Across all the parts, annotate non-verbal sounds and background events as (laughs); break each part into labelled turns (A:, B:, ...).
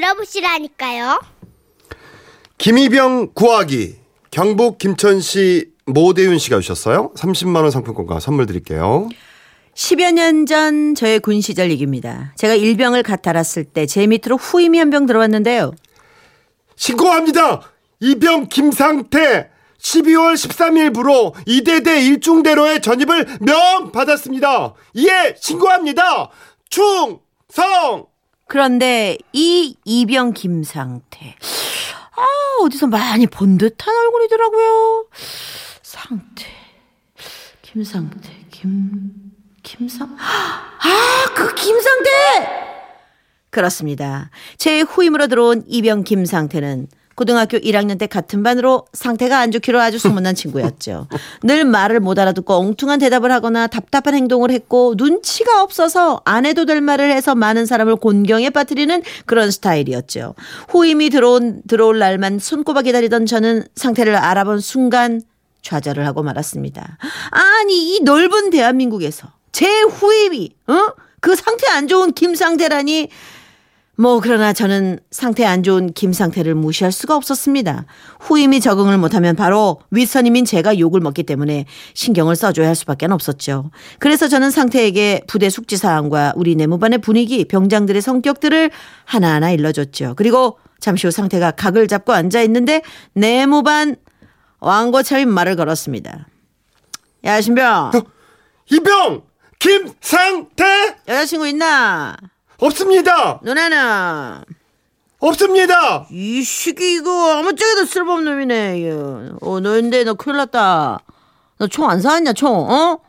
A: 들어보시라니까요.
B: 김희병 구하기 경북 김천시 모대윤 씨가 주셨어요. 30만 원 상품권과 선물 드릴게요.
C: 10여 년 전 저의 군 시절 얘기입니다. 제가 일병을 갓 알았을 때 제 밑으로 후임이 한 병 들어왔는데요.
B: 신고합니다. 이병 김상태 12월 13일부로 이대대 일중대로의 전입을 명 받았습니다. 이에 신고합니다. 충성.
C: 그런데 이 이병 김상태. 아, 어디서 많이 본 듯한 얼굴이더라고요. 상태. 김상태. 김 김상 아, 그 김상태. 그렇습니다. 제 후임으로 들어온 이병 김상태는 고등학교 1학년 때 같은 반으로 상태가 안 좋기로 아주 소문난 (laughs) 친구였죠. 늘 말을 못 알아듣고 엉뚱한 대답을 하거나 답답한 행동을 했고 눈치가 없어서 안 해도 될 말을 해서 많은 사람을 곤경에 빠뜨리는 그런 스타일이었죠. 후임이 들어온 들어올 날만 손꼽아 기다리던 저는 상태를 알아본 순간 좌절을 하고 말았습니다. 아니 이 넓은 대한민국에서 제 후임이 어? 그 상태 안 좋은 김상태라니 뭐 그러나 저는 상태 안 좋은 김 상태를 무시할 수가 없었습니다. 후임이 적응을 못하면 바로 윗선임인 제가 욕을 먹기 때문에 신경을 써줘야 할 수밖에 없었죠. 그래서 저는 상태에게 부대 숙지 사항과 우리 내무반의 분위기, 병장들의 성격들을 하나하나 일러줬죠. 그리고 잠시 후 상태가 각을 잡고 앉아 있는데 내무반 왕고차인 말을 걸었습니다. 야 신병
B: 이병 김상태
C: 여자친구 있나?
B: 없습니다.
C: 누나는
B: 없습니다.
C: 이 시기 이거 아무짝에도 쓸모없는 놈이네. 어, 너인데 너 큰일 났다. 너 총 안 사왔냐, 총, 어?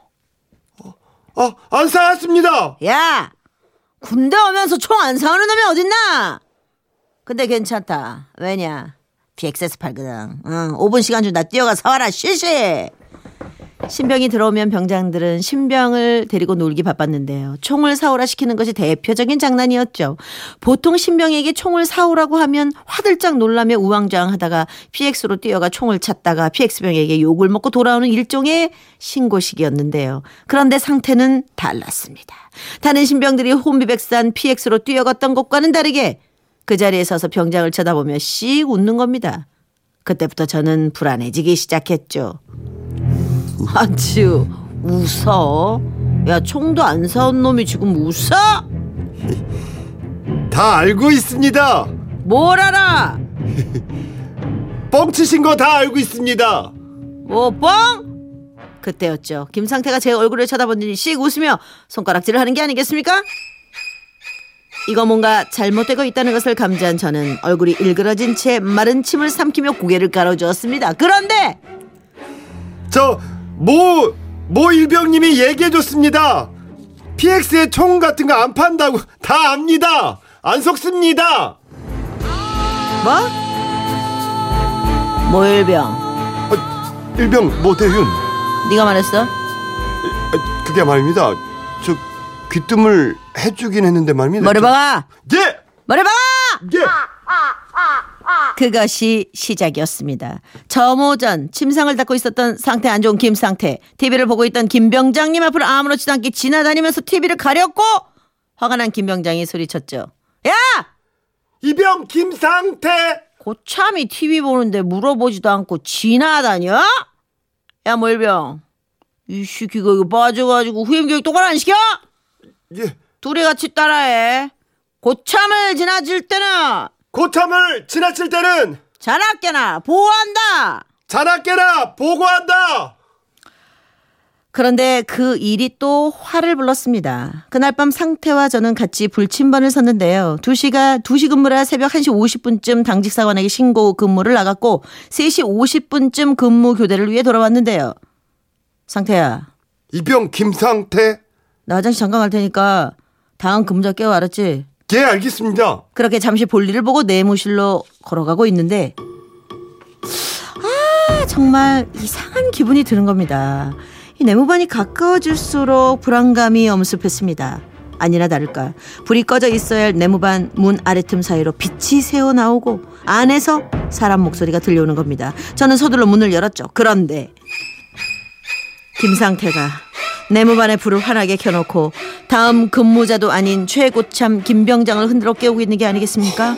B: 아, 안 사왔습니다.
C: 야! 군대 오면서 총 안 사오는 놈이 어딨나? 근데 괜찮다. 왜냐? PXS 팔거든. 응, 5분 시간 좀 나 뛰어가 사와라, 시시! 신병이 들어오면 병장들은 신병을 데리고 놀기 바빴는데요. 총을 사오라 시키는 것이 대표적인 장난이었죠. 보통 신병에게 총을 사오라고 하면 화들짝 놀라며 우왕좌왕하다가 PX로 뛰어가 총을 찾다가 PX병에게 욕을 먹고 돌아오는 일종의 신고식이었는데요. 그런데 상태는 달랐습니다. 다른 신병들이 혼비백산 PX로 뛰어갔던 것과는 다르게 그 자리에 서서 병장을 쳐다보며 씩 웃는 겁니다. 그때부터 저는 불안해지기 시작했죠. 아주 웃어. 야 총도 안 사온 놈이 지금 웃어?
B: 다 알고 있습니다.
C: 뭘 알아? (laughs)
B: 뻥치신 거 다 알고 있습니다.
C: 뭐 뻥? 그때였죠. 김상태가 제 얼굴을 쳐다보더니 씩 웃으며 손가락질을 하는 게 아니겠습니까? 이거 뭔가 잘못되고 있다는 것을 감지한 저는 얼굴이 일그러진 채 마른 침을 삼키며 고개를 가로주었습니다. 그런데
B: 저 모, 모 일병님이 얘기해줬습니다. PX에 총 같은 거 안 판다고 (laughs) 다 압니다. 안 속습니다.
C: 뭐? 모 일병
B: 아, 일병 모대윤.
C: 네가 말했어?
B: 아, 그게 말입니다. 저 귀뜸을 해주긴 했는데 말입니다.
C: 머리 박아!
B: 저- 예,
C: 머리 박아!
B: 예.
C: 그것이 시작이었습니다. 점오전 침상을 닦고 있었던 상태 안 좋은 김 상태 TV를 보고 있던 김 병장님 앞을 아무렇지도 않게 지나다니면서 TV를 가렸고 화가 난 김 병장이 소리쳤죠. 야!
B: 이병 김상태.
C: 고참이 TV 보는데 물어보지도 않고 지나다녀? 야 몰병 이 시키가 이거 빠져가지고 후임 교육 똑바로 안 시켜?
B: 예.
C: 둘이 같이 따라해. 고참을 지나칠 때는
B: 고참을 지나칠 때는
C: 자나깨나 보호한다.
B: 자나깨나 보고한다.
C: 그런데 그 일이 또 화를 불렀습니다. 그날 밤 상태와 저는 같이 불침번을 섰는데요. 2시가 2시 근무라 새벽 1시 50분쯤 당직 사관에게 신고 근무를 나갔고 3시 50분쯤 근무 교대를 위해 돌아왔는데요. 상태야,
B: 이병 김상태.
C: 나 화장실 잠깐 갈 테니까 다음 근무자 깨워 알았지?
B: 예, 알겠습니다.
C: 그렇게 잠시 볼일을 보고 내무실로 걸어가고 있는데 아 정말 이상한 기분이 드는 겁니다. 이 내무반이 가까워질수록 불안감이 엄습했습니다. 아니나 다를까 불이 꺼져 있어야 할 내무반 문 아래틈 사이로 빛이 새어 나오고 안에서 사람 목소리가 들려오는 겁니다. 저는 서둘러 문을 열었죠. 그런데 김상태가 내무반에 불을 환하게 켜놓고 다음 근무자도 아닌 최고참 김병장을 흔들어 깨우고 있는 게 아니겠습니까?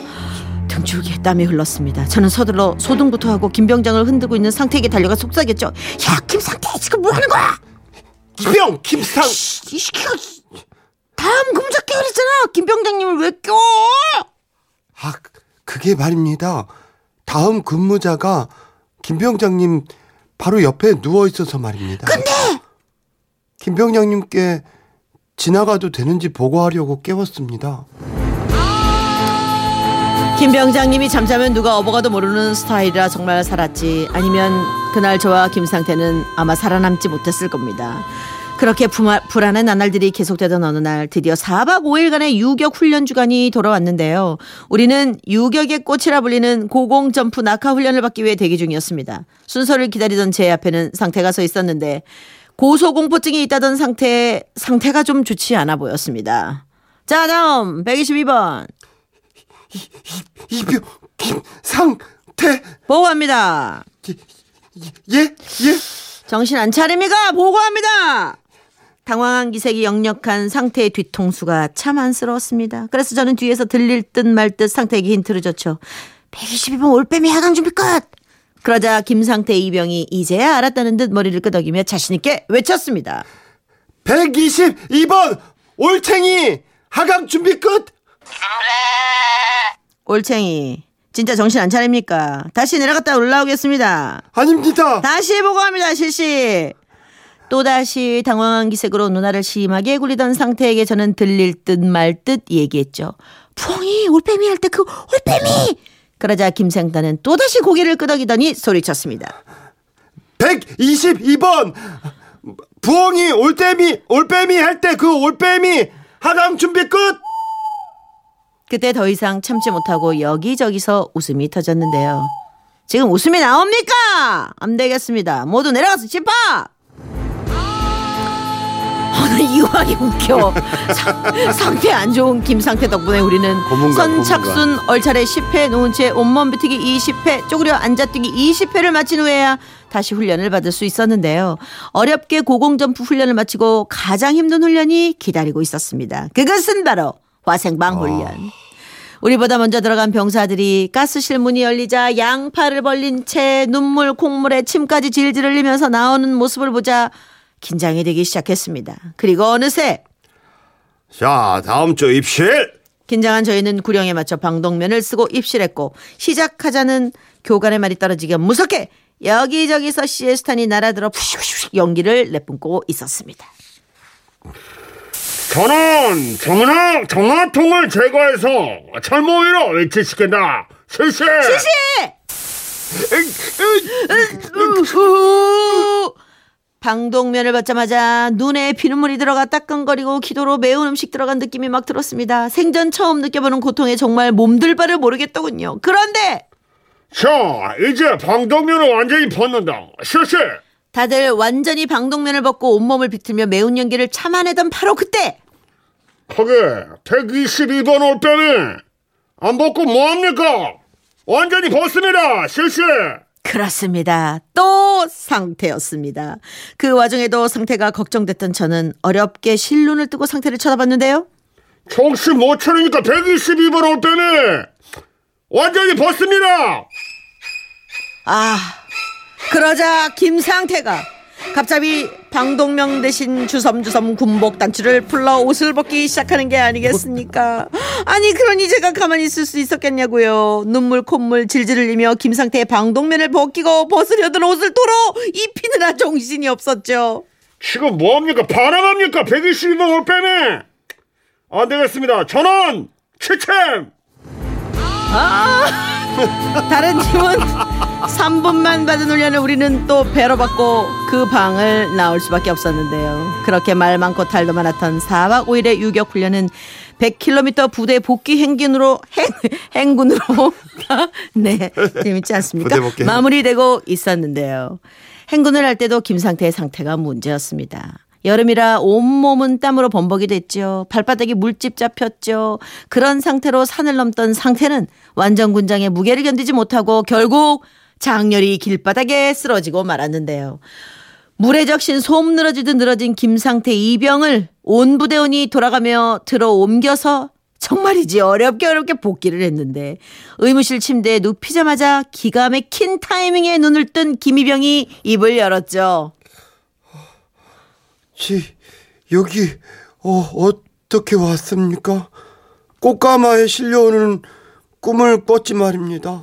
C: 등줄기에 땀이 흘렀습니다. 저는 서둘러 소등부터 하고 김병장을 흔들고 있는 상태에게 달려가 속삭였죠. 야 김상태 지금 뭐 하는 거야?
B: 이병 김상
C: 이 시키가 다음 근무자 깨우랬잖아. 김병장님을 왜 껴?
B: 아 그게 말입니다. 다음 근무자가 김병장님 바로 옆에 누워 있어서 말입니다.
C: 근데
B: 김병장님께 지나가도 되는지 보고하려고 깨웠습니다.
C: 김병장님이 잠자면 누가 업어가도 모르는 스타일이라 정말 살았지 아니면 그날 저와 김상태는 아마 살아남지 못했을 겁니다. 그렇게 부마, 불안한 나날들이 계속되던 어느 날 드디어 4박 5일간의 유격 훈련 주간이 돌아왔는데요. 우리는 유격의 꽃이라 불리는 고공 점프 낙하 훈련을 받기 위해 대기 중이었습니다. 순서를 기다리던 제 앞에는 상태가 서 있었는데 고소공포증이 있다던 상태 상태가 좀 좋지 않아 보였습니다. 자 다음 122번
B: 이병 김상태
C: 보고합니다.
B: 예 예.
C: 정신 안 차립니까? 보고합니다. 당황한 기색이 역력한 상태의 뒤통수가 참 안쓰러웠습니다. 그래서 저는 뒤에서 들릴 듯 말듯 상태에게 힌트를 줬죠. 122번 올빼미 하강 준비 끝! 그러자 김상태 이병이 이제야 알았다는 듯 머리를 끄덕이며 자신있게 외쳤습니다.
B: 122번 올챙이 하강 준비 끝.
C: 올챙이 진짜 정신 안 차립니까? 다시 내려갔다 올라오겠습니다.
B: 아닙니다.
C: 다시 보고합니다 실시 또다시 당황한 기색으로 누나를 심하게 굴리던 상태에게 저는 들릴 듯 말 듯 얘기했죠 푸엉이 올빼미 할 때 그 올빼미 그러자 김생단은 또다시 고개를 끄덕이더니 소리쳤습니다.
B: 122번! 부엉이 올빼미 올빼미 할 때 그 올빼미 하강 준비 끝.
C: 그때 더 이상 참지 못하고 여기저기서 웃음이 터졌는데요. 지금 웃음이 나옵니까? 안 되겠습니다. 모두 내려가서 집합 오늘 이왕이 웃겨 (laughs) 상- 상태 안 좋은 김상태 덕분에 우리는
B: 고문관,
C: 선착순 얼차례 10회 놓은 채 온몸 비트기 20회 쪼그려 앉아뛰기 20회를 마친 후에야 다시 훈련을 받을 수 있었는데요. 어렵게 고공점프 훈련을 마치고 가장 힘든 훈련이 기다리고 있었습니다. 그것은 바로 화생방 훈련. 우리보다 먼저 들어간 병사들이 가스실 문이 열리자 양팔을 벌린 채 눈물 콩물에 침까지 질질 흘리면서 나오는 모습을 보자 긴장이 되기 시작했습니다. 그리고 어느새
B: 자 다음 주 입실.
C: 긴장한 저희는 구령에 맞춰 방독면을 쓰고 입실했고 시작하자는 교관의 말이 떨어지게 무섭게 여기저기서 시에스탄이 날아들어 푸시푸시 연기를 내뿜고 있었습니다.
B: 저는 정은학 정화통을 제거해서 철모 위로 위치시킨다. 실시.
C: 우후! 방독면을 받자마자 눈에 피눈물이 들어가 따끔거리고 기도로 매운 음식 들어간 느낌이 막 들었습니다. 생전 처음 느껴보는 고통에 정말 몸둘 바를 모르겠더군요. 그런데
B: 자 이제 방독면을 완전히 벗는다. 실시.
C: 다들 완전히 방독면을 벗고 온몸을 비틀며 매운 연기를 참아내던 바로 그때
B: 거기 122번 올빼미 안 벗고 뭐합니까? 완전히 벗습니다. 실시.
C: 그렇습니다. 또 상태였습니다. 그 와중에도 상태가 걱정됐던 저는 어렵게 실눈을 뜨고 상태를 쳐다봤는데요.
B: 정신 못 차리니까 122번 올빼미 완전히 벗습니다.
C: 아, 그러자 김상태가 갑자기 방독명 대신 주섬주섬 군복 단추를 풀러 옷을 벗기 시작하는 게 아니겠습니까? 아니 그러니 제가 가만히 있을 수 있었겠냐고요. 눈물 콧물 질질 흘리며 김상태의 방독면을 벗기고 벗으려던 옷을 도로 입히느라 정신이 없었죠.
B: 지금 뭐합니까? 반항합니까? 122번 올빼미 안 되겠습니다. 전원 취챔.
C: 다른 팀은 3분만 받은 훈련을 우리는 또 배로 받고 그 방을 나올 수밖에 없었는데요. 그렇게 말 많고 탈도 많았던 4박 5일의 유격 훈련은 100km 부대 복귀 행군으로 행, 행군으로 네 재밌지 않습니까? 마무리되고 있었는데요. 행군을 할 때도 김상태의 상태가 문제였습니다. 여름이라 온몸은 땀으로 범벅이 됐죠. 발바닥에 물집 잡혔죠. 그런 상태로 산을 넘던 상태는 완전 군장의 무게를 견디지 못하고 결국 장렬히 길바닥에 쓰러지고 말았는데요. 물에 적신 솜 늘어지듯 늘어진 김상태 이병을 온 부대원이 돌아가며 들어 옮겨서 정말이지 어렵게 어렵게 복귀를 했는데 의무실 침대에 눕히자마자 기가 막힌 타이밍에 눈을 뜬 김이병이 입을 열었죠.
B: 지 여기 어 어떻게 왔습니까? 꽃가마에 실려오는 꿈을 꿨지 말입니다.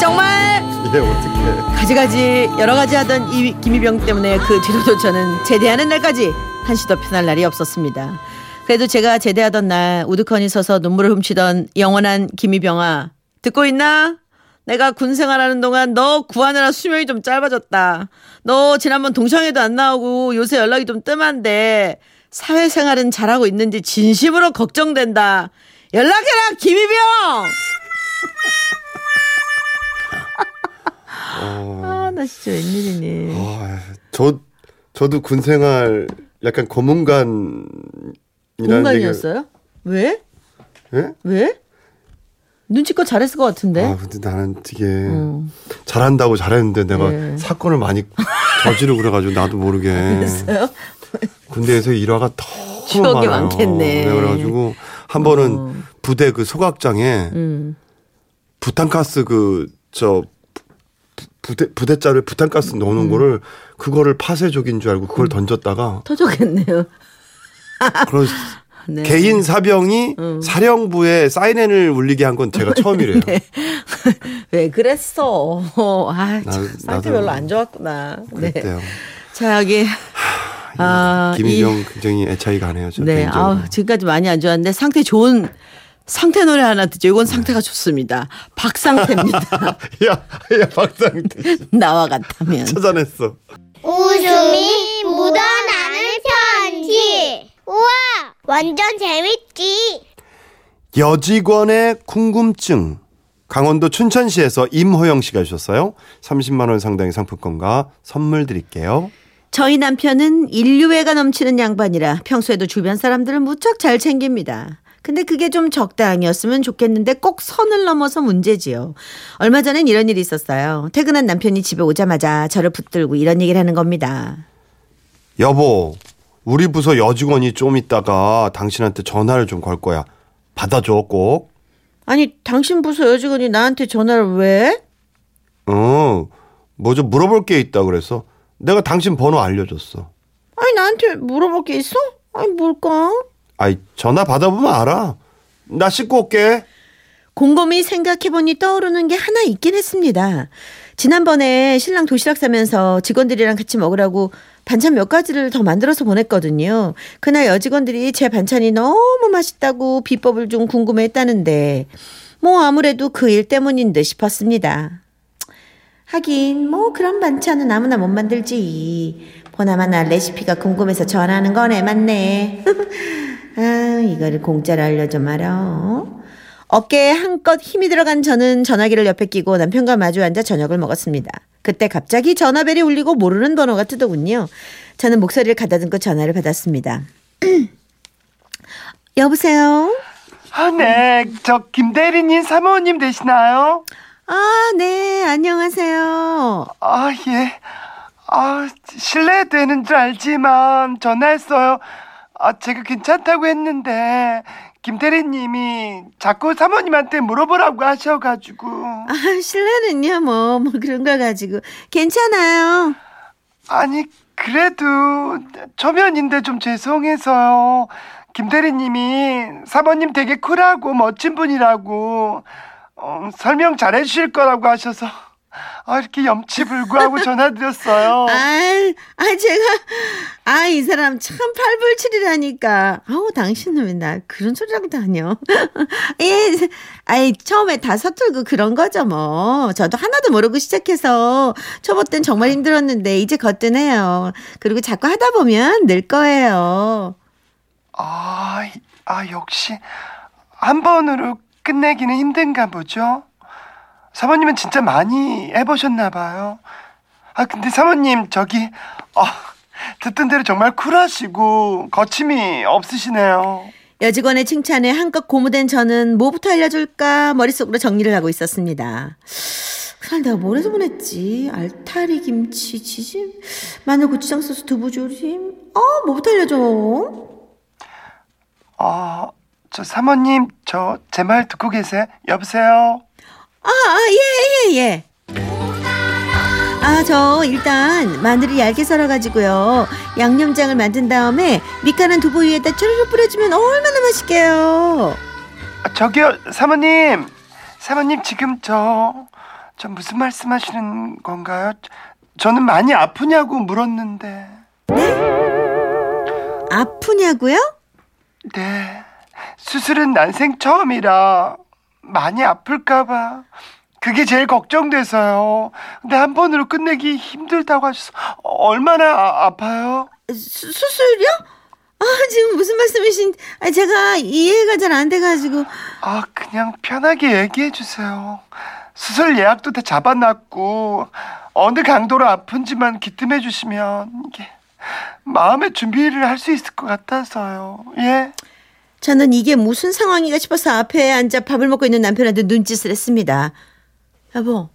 C: 정말
B: 예 어떻게?
C: 가지가지 여러 가지 하던 이 김이병 때문에 그 뒤로도 저는 제대하는 날까지 한시도 편할 날이 없었습니다. 그래도 제가 제대하던 날 우두커니 서서 눈물을 훔치던 영원한 김이병아 듣고 있나? 내가 군 생활하는 동안 너 구하느라 수명이 좀 짧아졌다. 너 지난번 동창회도 안 나오고 요새 연락이 좀 뜸한데 사회생활은 잘하고 있는지 진심으로 걱정된다. 연락해라 김이병. (laughs) 아나 진짜 웬일이니.
B: 아, 저 저도 군 생활 약간 고문관이라는
C: 공간이었어요? 왜?
B: 얘기- 예?
C: 왜? 눈치껏 잘했을 것 같은데.
B: 아 근데 나는 되게
C: 음.
B: 잘한다고 잘했는데 내가
C: 네.
B: 사건을 많이 저지르고 그래가지고 나도 모르게
C: 그랬어요?
B: 군대에서 일화가 너무
C: 추억이
B: 많아요.
C: 많겠네.
B: 네, 그래가지고 한 번은
C: 어.
B: 부대 그 소각장에
C: 음.
B: 부탄가스 그저 부대 부대자루에 부탄가스 넣어놓은
C: 음.
B: 거를 그거를 파쇄족인 줄 알고 그걸 던졌다가
C: 터졌겠네요.
B: 그런
C: 네.
B: 개인 사병이 사령부에 사인펜을 울리게 한 건 제가 처음이래요. (laughs)
C: 네. (laughs) 왜 그랬어? 아, 참,
B: 나도-
C: 상태 별로 안 좋았구나. 네.
B: 그랬대요.
C: 자, 여기. 아,
B: 김희경 굉장히 애착이 가네요. 저
C: 네.
B: 개인적으로.
C: 아, 지금까지 많이 안 좋았는데 상태 좋은 상태 노래 하나 듣죠. 이건 상태가 좋습니다. 박상태입니다. (laughs)
B: 야, 야, 박상태
C: 나와 같다면.
B: 찾아냈어.
A: 웃음이 묻어나는 편지. 우와, 완전 재밌지.
B: 여직원의 궁금증. 강원도 춘천시에서 임호영 씨가 주셨어요. 30만 원 상당의 상품권과 선물 드릴게요.
C: 저희 남편은 인류애가 넘치는 양반이라 평소에도 주변 사람들을 무척 잘 챙깁니다. 근데 그게 좀 적당이었으면 좋겠는데 꼭 선을 넘어서 문제지요. 얼마 전엔 이런 일이 있었어요. 퇴근한 남편이 집에 오자마자 저를 붙들고 이런 얘기를 하는 겁니다.
B: 여보, 우리 부서 여직원이 좀 있다가 당신한테 전화를 좀 걸 거야. 받아줘 꼭.
C: 아니, 당신 부서 여직원이 나한테 전화를 왜?
B: 어, 뭐 좀 물어볼 게 있다 그래서 내가 당신 번호 알려줬어.
C: 아니, 나한테 물어볼 게 있어? 아니, 뭘까?
B: 아이, 전화 받아보면 알아. 나 씻고 올게.
C: 곰곰이 생각해보니 떠오르는 게 하나 있긴 했습니다. 지난번에 신랑 도시락 싸면서 직원들이랑 같이 먹으라고 반찬 몇 가지를 더 만들어서 보냈거든요. 그날 여직원들이 제 반찬이 너무 맛있다고 비법을 좀 궁금해 했다는데, 뭐 아무래도 그 일 때문인 듯 싶었습니다. 하긴, 뭐 그런 반찬은 아무나 못 만들지. 보나마나 레시피가 궁금해서 전화하는 거네, 맞네. (laughs) 아, 이거를 공짜로 알려줘 말아. 어깨에 한껏 힘이 들어간 저는 전화기를 옆에 끼고 남편과 마주 앉아 저녁을 먹었습니다. 그때 갑자기 전화벨이 울리고 모르는 번호가 뜨더군요. 저는 목소리를 가다듬고 전화를 받았습니다. (clears throat) 여보세요?
D: 아, 네. 저 김대리님 사모님 되시나요?
C: 아, 네, 안녕하세요.
D: 아, 예. 아, 실례되는 줄 알지만 전화했어요. 아, 제가 괜찮다고 했는데 김대리님이 자꾸 사모님한테 물어보라고 하셔가지고.
C: 아, 실례는요, 뭐, 뭐 그런 거 가지고. 괜찮아요.
D: 아니, 그래도 초면인데 좀 죄송해서요. 김대리님이 사모님 되게 쿨하고 멋진 분이라고 어, 설명 잘해 주실 거라고 하셔서 아, 이렇게 염치불구하고 전화드렸어요. (laughs)
C: 아, 아, 제가, 아, 이 사람 참 팔불출이라니까. 아우, 당신은 왜나 그런 소리라고 다녀. (laughs) 예, 아이, 처음에 다 서툴고 그런 거죠, 뭐. 저도 하나도 모르고 시작해서 초보 땐 정말 힘들었는데, 이제 거뜬해요. 그리고 자꾸 하다 보면 늘 거예요.
D: 아, 이- 아 역시 한 번으로 끝내기는 힘든가 보죠. 사모님은 진짜 많이 해보셨나 봐요. 아 근데 사모님 저기 아, 듣던 대로 정말 쿨하시고 거침이 없으시네요.
C: 여직원의 칭찬에 한껏 고무된 저는 뭐부터 알려줄까 머릿속으로 정리를 하고 있었습니다. 그날 내가 뭘 해서 보냈지? 알타리 김치, 지짐, 마늘 고추장 소스 두부 조림. 어, 뭐부터 알려줘?
D: 아, 저 사모님, 저 제 말 듣고 계세요? 여보세요?
C: 아, 아, 예, 예, 예. 아, 저 일단 마늘을 얇게 썰어가지고요. 양념장을 만든 다음에 밑간한 두부 위에다 쪼르르 뿌려주면 얼마나 맛있게요.
D: 아, 저기요, 사모님. 사모님, 지금 저, 저 무슨 말씀 하시는 건가요? 저는 많이 아프냐고 물었는데.
C: 아프냐고요?
D: 네. 수술은 난생 처음이라 많이 아플까봐. 그게 제일 걱정돼서요. 근데 한 번으로 끝내기 힘들다고 하셔서 얼마나 아, 아파요?
C: 수, 수술요? 아, 지금 무슨 말씀이신, 아, 제가 이해가 잘 안 돼가지고.
D: 아, 그냥 편하게 얘기해 주세요. 수술 예약도 다 잡아놨고 어느 강도로 아픈지만 기뜸해 주시면 이게 마음의 준비를 할 수 있을 것 같아서요. 예.
C: 저는 이게 무슨 상황인가 싶어서 앞에 앉아 밥을 먹고 있는 남편한테 눈짓을 했습니다. 여보,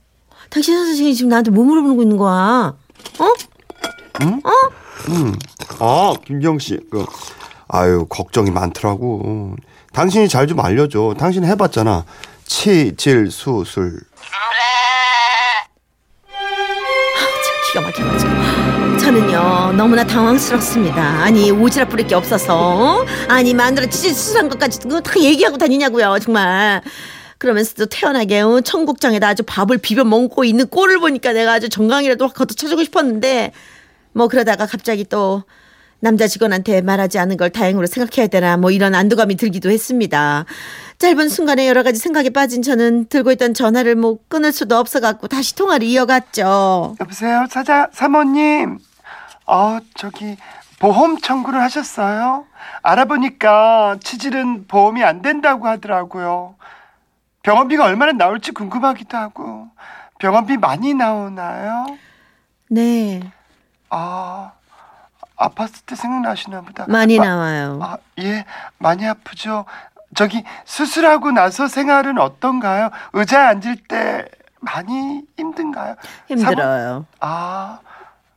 C: 당신 선생님이 지금 나한테 뭐 물어보는 있는 거야? 어?
B: 아, 김경 씨. 그 아유, 걱정이 많더라고. 당신이 잘 좀 알려줘. 당신 해봤잖아. 치 질 수술.
C: 기가 막혀가지고. 저는요, 너무나 당황스럽습니다. 아니, 오지랖 부릴 게 없어서. 어? 아니, 마누라 치질 수술한 것까지 그거 다 얘기하고 다니냐고요, 정말. 그러면서도 태연하게 어, 청국장에다 아주 밥을 비벼 먹고 있는 꼴을 보니까 내가 아주 정강이라도 걷어쳐주고 싶었는데 뭐 그러다가 갑자기 또 남자 직원한테 말하지 않은 걸 다행으로 생각해야 되나 뭐 이런 안도감이 들기도 했습니다. 짧은 순간에 여러 가지 생각에 빠진 저는 들고 있던 전화를 뭐 끊을 수도 없어갖고 다시 통화를 이어갔죠.
D: 여보세요, 사자 사모님. 어, 저기 보험 청구를 하셨어요? 알아보니까 치질은 보험이 안 된다고 하더라고요. 병원비가 얼마나 나올지 궁금하기도 하고 병원비 많이 나오나요?
C: 네,
D: 아, 아팠을 때 생각나시나 보다.
C: 많이
D: 아,
C: 나와요.
D: 아, 예, 많이 아프죠. 저기 수술하고 나서 생활은 어떤가요? 의자에 앉을 때 많이 힘든가요?
C: 힘들어요.
D: 아,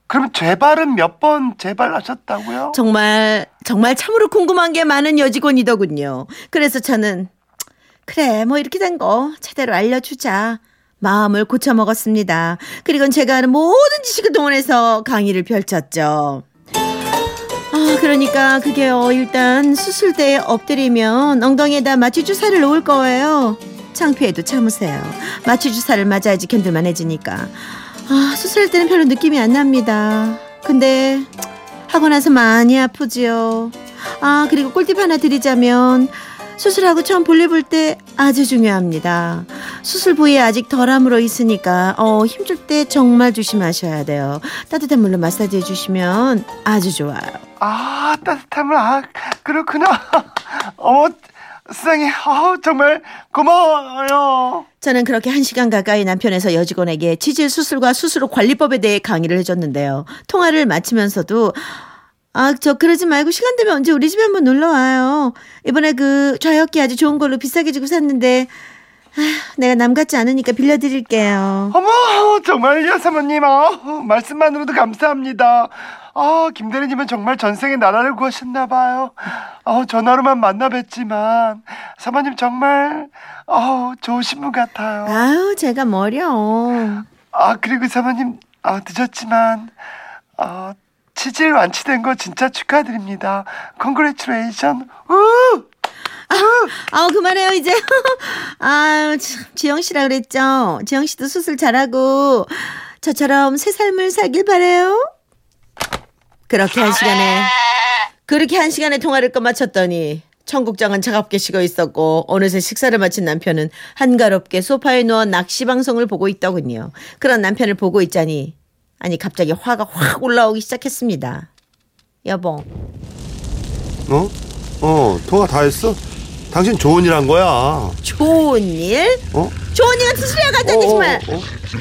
D: 그럼 재발은 몇 번 재발하셨다고요?
C: 정말 정말 참으로 궁금한 게 많은 여직원이더군요. 그래서 저는 그래 뭐 이렇게 된 거 제대로 알려주자. 마음을 고쳐 먹었습니다. 그리고 제가 하는 모든 지식을 동원해서 강의를 펼쳤죠. 아, 그러니까 그게요. 일단 수술대에 엎드리면 엉덩이에다 마취 주사를 놓을 거예요. 창피해도 참으세요. 마취 주사를 맞아야지 견딜만해지니까. 아, 수술할 때는 별로 느낌이 안 납니다. 근데 하고 나서 많이 아프지요. 아, 그리고 꿀팁 하나 드리자면 수술하고 처음 볼일 볼 때 아주 중요합니다. 수술 부위에 아직 덜 아물어 있으니까 어, 힘줄 때 정말 조심하셔야 돼요. 따뜻한 물로 마사지 해 주시면 아주 좋아요.
D: 아, 따뜻함을, 아, 그렇구나. (laughs) 어머, 세상에, 아 정말 고마워요.
C: 저는 그렇게 한 시간 가까이 남편에서 여직원에게 치질 수술과 수술 후 관리법에 대해 강의를 해줬는데요. 통화를 마치면서도 아, 저 그러지 말고 시간 되면 언제 우리 집에 한번 놀러 와요. 이번에 그 좌역기 아주 좋은 걸로 비싸게 주고 샀는데 아, 내가 남 같지 않으니까 빌려드릴게요.
D: 어머, 정말요, 사모님. 아, 말씀만으로도 감사합니다. 아, 김대리님은 정말 전생에 나라를 구하셨나 봐요. 아, 전화로만 만나 뵀지만, 사모님 정말, 아, 좋으신 분 같아요.
C: 아유, 제가 뭘요.
D: 아, 그리고 사모님, 아, 늦었지만, 아, 치질 완치된 거 진짜 축하드립니다. Congratulation. 우!
C: 아우, 그만해요, 이제. (laughs) 아유, 참, 지영 씨라 그랬죠? 지영 씨도 수술 잘하고, 저처럼 새 삶을 살길 바래요 그렇게 한 시간에, 그렇게 한 시간에 통화를 끝마쳤더니, 청국장은 차갑게 식어 있었고, 어느새 식사를 마친 남편은 한가롭게 소파에 누워 낚시 방송을 보고 있더군요. 그런 남편을 보고 있자니, 아니, 갑자기 화가 확 올라오기 시작했습니다. 여보,
B: 어? 어, 통화 다 했어? 당신 좋은 일 한 거야.
C: 좋은 일?
B: 어?
C: 좋은 일 같은 소리야 가자니
B: 어,
C: 정말.
B: 어, 어.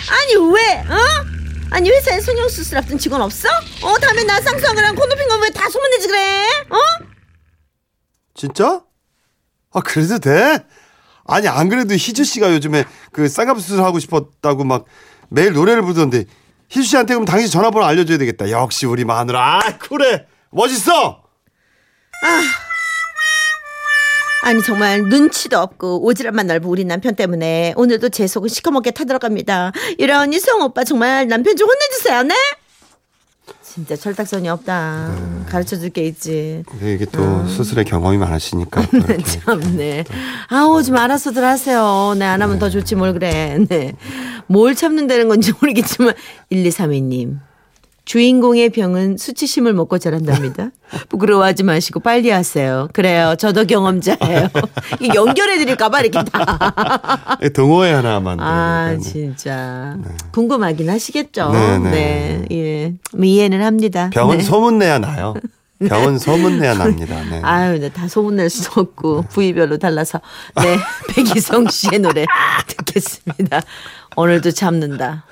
C: 아니 왜? 어? 아니 회사에 성형 수술 앞둔 직원 없어? 어 다음에 나 쌍쌍이랑 코 높인 거 왜 다 소문내지 그래? 어?
B: 진짜? 아, 그래도 돼? 아니 안 그래도 희주 씨가 요즘에 그 쌍꺼풀 수술하고 싶었다고 막 매일 노래를 부르던데 희주 씨한테 그럼 당신 전화번호 알려줘야 되겠다. 역시 우리 마누라. 아 그래 멋있어.
C: 아 니 정말 눈치도 없고 오지랖만 넓은 우리 남편 때문에 오늘도 제 속은 시커멓게 타들어갑니다. 이런 이성 오빠 정말 남편 좀 혼내주세요, 네? 진짜 철딱선이 없다. 가르쳐 줄 게 있지.
B: 근데 이게 또 수술의 경험이 많으시니까. (laughs)
C: 참네. 아우 좀 알아서들 하세요. 네, 안 하면 더 좋지 뭘 그래. 네. 뭘 참는다는 건지 모르겠지만 1232님. 주인공의 병은 수치심을 먹고 자란답니다. (laughs) 부끄러워하지 마시고 빨리 하세요. 그래요. 저도 경험자예요. (laughs) 이게 연결해 드릴까봐 이렇게 다.
B: 동호회 하나 만들어.
C: 아, 진짜. 궁금하긴 하시겠죠.
B: 네,
C: 네,
B: 네.
C: 예. 뭐 이해는 합니다.
B: 병은
C: 네.
B: 소문내야 나요. (laughs) 병은 소문내야 납니다. 네.
C: 아유, 네, 다 소문낼 수도 없고 부위별로 달라서 네 백이성 씨의 노래 듣겠습니다. 오늘도 참는다.